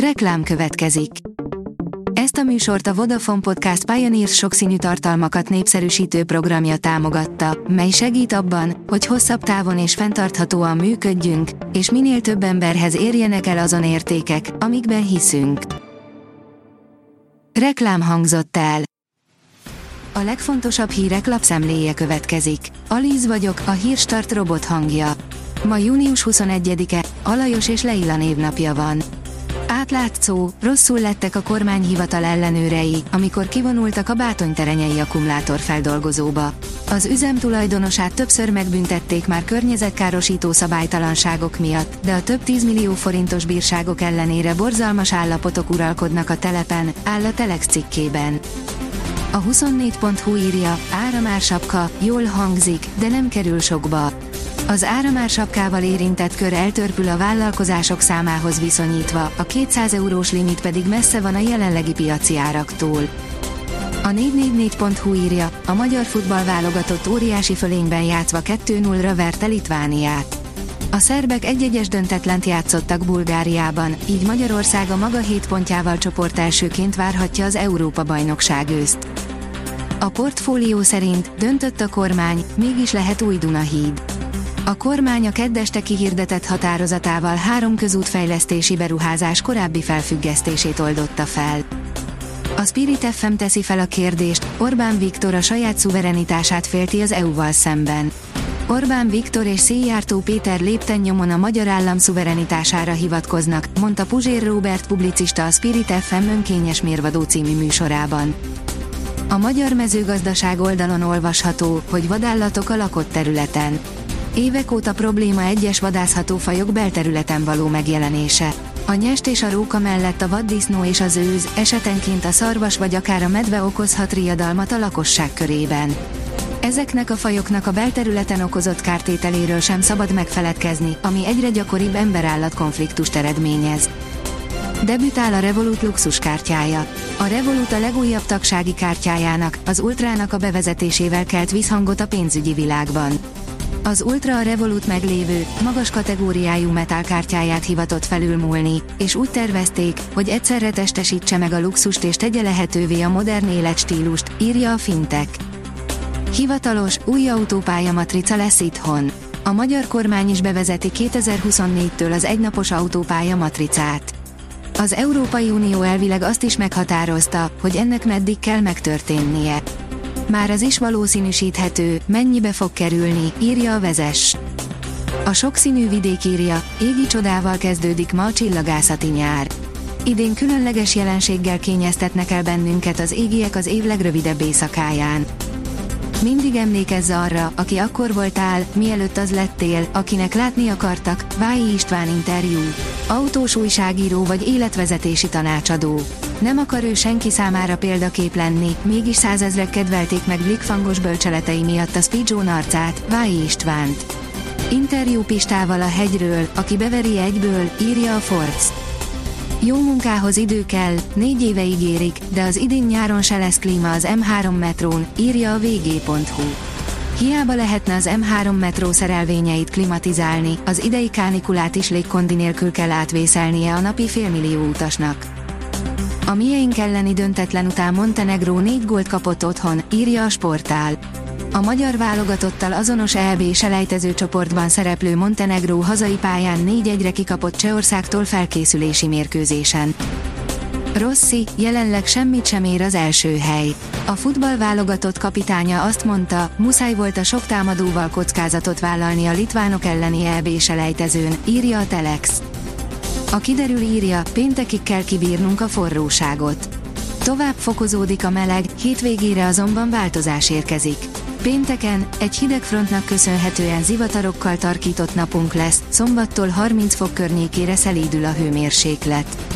Reklám következik. Ezt a műsort a Vodafone Podcast Pioneers sokszínű tartalmakat népszerűsítő programja támogatta, mely segít abban, hogy hosszabb távon és fenntarthatóan működjünk, és minél több emberhez érjenek el azon értékek, amikben hiszünk. Reklám hangzott el. A legfontosabb hírek lapszemléje következik. Alíz vagyok, a hírstart robot hangja. Ma június 21-e, Alajos és Leila névnapja van. Átlátszó, rosszul lettek a kormányhivatal ellenőrei, amikor kivonultak a bátonyterenyei akkumulátorfeldolgozóba. Az üzem tulajdonosát többször megbüntették már környezetkárosító szabálytalanságok miatt, de a több 10 millió forintos bírságok ellenére borzalmas állapotok uralkodnak a telepen, áll a Telex cikkében. A 24.hu írja, áramársapka, jól hangzik, de nem kerül sokba. Az áramársapkával érintett kör eltörpül a vállalkozások számához viszonyítva, a 200 eurós limit pedig messze van a jelenlegi piaci áraktól. A 444.hu írja, a magyar futball válogatott óriási fölényben játszva 2-0-ra verte Litvániát. A szerbek egy-egyes döntetlent játszottak Bulgáriában, így Magyarország a maga 7 pontjával csoport elsőként várhatja az Európa-bajnokság őszt. A portfólió szerint döntött a kormány, mégis lehet új Dunahíd. A kormány a keddeste kihirdetett határozatával három közútfejlesztési beruházás korábbi felfüggesztését oldotta fel. A Spirit FM teszi fel a kérdést, Orbán Viktor a saját szuverenitását félti az EU-val szemben. Orbán Viktor és Széjártó Péter lépten nyomon a magyar állam szuverenitására hivatkoznak, mondta Puzsér Robert publicista a Spirit FM önkényes mérvadó című műsorában. A magyar mezőgazdaság oldalon olvasható, hogy vadállatok a lakott területen. Évek óta probléma egyes vadászható fajok belterületen való megjelenése. A nyest és a róka mellett a vaddisznó és az őz, esetenként a szarvas vagy akár a medve okozhat riadalmat a lakosság körében. Ezeknek a fajoknak a belterületen okozott kártételéről sem szabad megfeledkezni, ami egyre gyakoribb emberállat konfliktust eredményez. Debütál a Revolut luxus kártyája. A Revolut a legújabb tagsági kártyájának, az Ultrának a bevezetésével kelt visszhangot a pénzügyi világban. Az Ultra a Revolut meglévő, magas kategóriájú metálkártyáját hivatott felülmúlni, és úgy tervezték, hogy egyszerre testesítse meg a luxust és tegye lehetővé a modern életstílust, írja a Fintech. Hivatalos, új autópálya matrica lesz itthon. A magyar kormány is bevezeti 2024-től az egynapos autópálya matricát. Az Európai Unió elvileg azt is meghatározta, hogy ennek meddig kell megtörténnie. Már az is valószínűsíthető, mennyibe fog kerülni, írja a vezes. A sokszínű vidék írja, égi csodával kezdődik ma a csillagászati nyár. Idén különleges jelenséggel kényeztetnek el bennünket az égiek az év legrövidebb éjszakáján. Mindig emlékezz arra, aki akkor voltál, mielőtt az lettél, akinek látni akartak, Vályi István interjú. Autós újságíró vagy életvezetési tanácsadó. Nem akar ő senki számára példakép lenni, mégis százezrek kedvelték meg blikfangos bölcseletei miatt a Speedzone arcát, Vályi Istvánt. Interjú Pistával a hegyről, aki beveri egyből, írja a Forbes. Jó munkához idő kell, négy éve ígérik, de az idén nyáron se lesz klíma az M3 metrón, írja a vg.hu. Hiába lehetne az M3 metró szerelvényeit klimatizálni, az idei kánikulát is légkondi nélkül kell átvészelnie a napi félmillió utasnak. A miénk elleni döntetlen után Montenegró négy gólt kapott otthon, írja a sportál. A magyar válogatottal azonos EB selejtező csoportban szereplő Montenegró hazai pályán 4-1-re kikapott Csehországtól felkészülési mérkőzésen. Rossi, jelenleg semmit sem ér az első hely. A futball válogatott kapitánya azt mondta, muszáj volt a sok támadóval kockázatot vállalni a litvánok elleni EB selejtezőn, írja a Telex. A kiderül írja, péntekig kell kibírnunk a forróságot. Tovább fokozódik a meleg, hétvégére azonban változás érkezik. Pénteken, egy hideg frontnak köszönhetően zivatarokkal tarkított napunk lesz, szombattól 30 fok környékére szelídül a hőmérséklet.